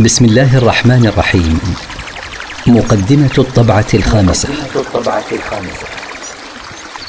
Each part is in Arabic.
بسم الله الرحمن الرحيم. مقدمة الطبعة الخامسة.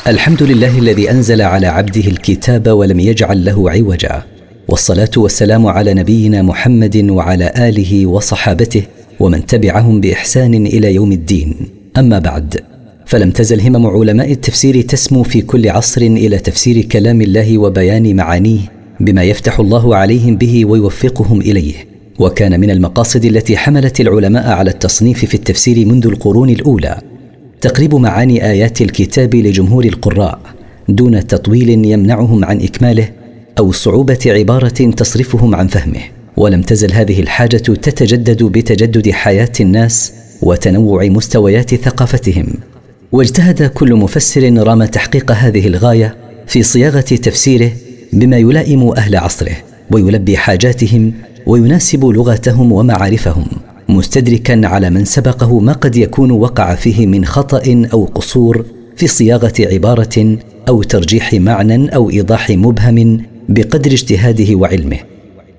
الحمد لله الذي أنزل على عبده الكتاب ولم يجعل له عوجا. والصلاة والسلام على نبينا محمد وعلى آله وصحابته ومن تبعهم بإحسان إلى يوم الدين. أما بعد فلم تزل همم علماء التفسير تسمو في كل عصر إلى تفسير كلام الله وبيان معانيه بما يفتح الله عليهم به ويوفقهم إليه. وكان من المقاصد التي حملت العلماء على التصنيف في التفسير منذ القرون الأولى تقريب معاني آيات الكتاب لجمهور القراء دون تطويل يمنعهم عن إكماله أو صعوبة عبارة تصرفهم عن فهمه. ولم تزل هذه الحاجة تتجدد بتجدد حياة الناس وتنوع مستويات ثقافتهم. واجتهد كل مفسر رام تحقيق هذه الغاية في صياغة تفسيره بما يلائم أهل عصره ويلبي حاجاتهم ويناسب لغتهم ومعارفهم مستدركا على من سبقه ما قد يكون وقع فيه من خطأ أو قصور في صياغة عبارة أو ترجيح معنى أو إيضاح مبهم بقدر اجتهاده وعلمه.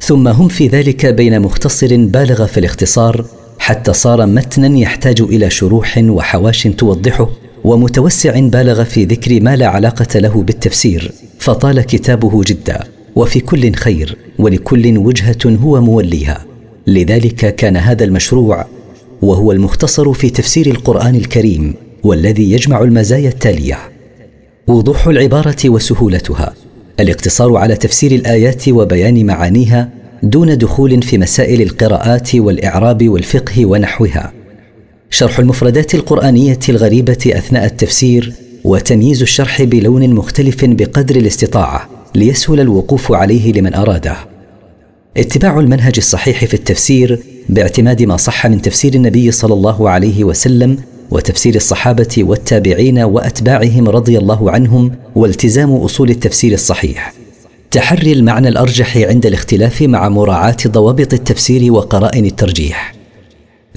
ثم هم في ذلك بين مختصر بالغ في الاختصار حتى صار متنا يحتاج إلى شروح وحواش توضحه ومتوسع بالغ في ذكر ما لا علاقة له بالتفسير فطال كتابه جدا. وفي كل خير ولكل وجهة هو موليها. لذلك كان هذا المشروع وهو المختصر في تفسير القرآن الكريم والذي يجمع المزايا التالية. وضوح العبارة وسهولتها. الاقتصار على تفسير الآيات وبيان معانيها دون دخول في مسائل القراءات والإعراب والفقه ونحوها. شرح المفردات القرآنية الغريبة أثناء التفسير وتمييز الشرح بلون مختلف بقدر الاستطاعة. ليسهل الوقوف عليه لمن أراده. اتباع المنهج الصحيح في التفسير باعتماد ما صح من تفسير النبي صلى الله عليه وسلم وتفسير الصحابة والتابعين وأتباعهم رضي الله عنهم والتزام أصول التفسير الصحيح. تحري المعنى الأرجح عند الاختلاف مع مراعاة ضوابط التفسير وقرائن الترجيح.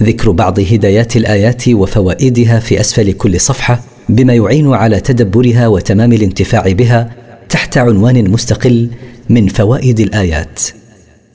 ذكر بعض هدايات الآيات وفوائدها في أسفل كل صفحة بما يعين على تدبرها وتمام الانتفاع بها تحت عنوان مستقل من فوائد الآيات.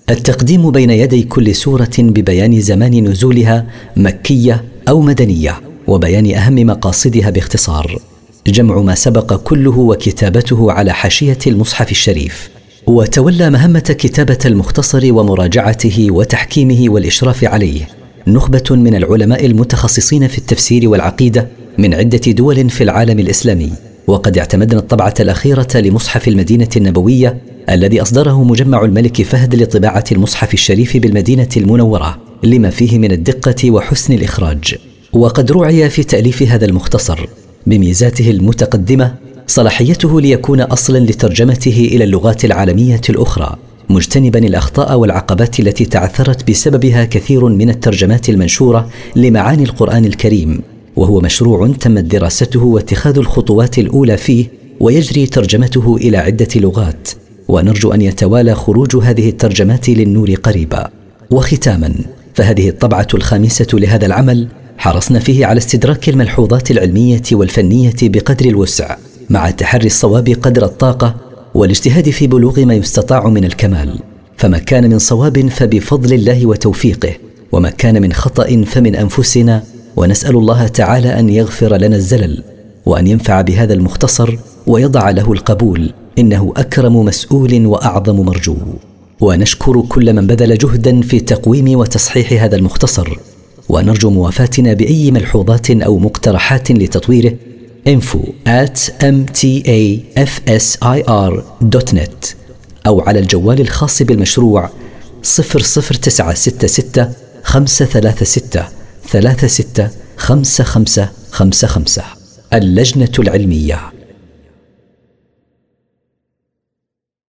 التقديم بين يدي كل سورة ببيان زمان نزولها مكية أو مدنية وبيان أهم مقاصدها باختصار. جمع ما سبق كله وكتابته على حاشية المصحف الشريف. وتولى مهمة كتابة المختصر ومراجعته وتحكيمه والإشراف عليه. نخبة من العلماء المتخصصين في التفسير والعقيدة من عدة دول في العالم الإسلامي. وقد اعتمدنا الطبعة الأخيرة لمصحف المدينة النبوية الذي أصدره مجمع الملك فهد لطباعة المصحف الشريف بالمدينة المنورة لما فيه من الدقة وحسن الإخراج. وقد رعي في تأليف هذا المختصر بميزاته المتقدمة صلاحيته ليكون أصلا لترجمته إلى اللغات العالمية الأخرى مجتنبا الأخطاء والعقبات التي تعثرت بسببها كثير من الترجمات المنشورة لمعاني القرآن الكريم. وهو مشروع تمت دراسته واتخاذ الخطوات الأولى فيه ويجري ترجمته إلى عدة لغات. ونرجو أن يتوالى خروج هذه الترجمات للنور قريبا. وختاما فهذه الطبعة الخامسة لهذا العمل حرصنا فيه على استدراك الملحوظات العلمية والفنية بقدر الوسع مع تحري الصواب قدر الطاقة والاجتهاد في بلوغ ما يستطاع من الكمال. فما كان من صواب فبفضل الله وتوفيقه وما كان من خطأ فمن أنفسنا ونسأل الله تعالى أن يغفر لنا الزلل وأن ينفع بهذا المختصر ويضع له القبول إنه أكرم مسؤول وأعظم مرجو. ونشكر كل من بذل جهدا في تقويم وتصحيح هذا المختصر. ونرجو موافاتنا بأي ملحوظات أو مقترحات لتطويره. info at mtafsir.net أو على الجوال الخاص بالمشروع 00966 536 36 5555 اللجنة العلمية.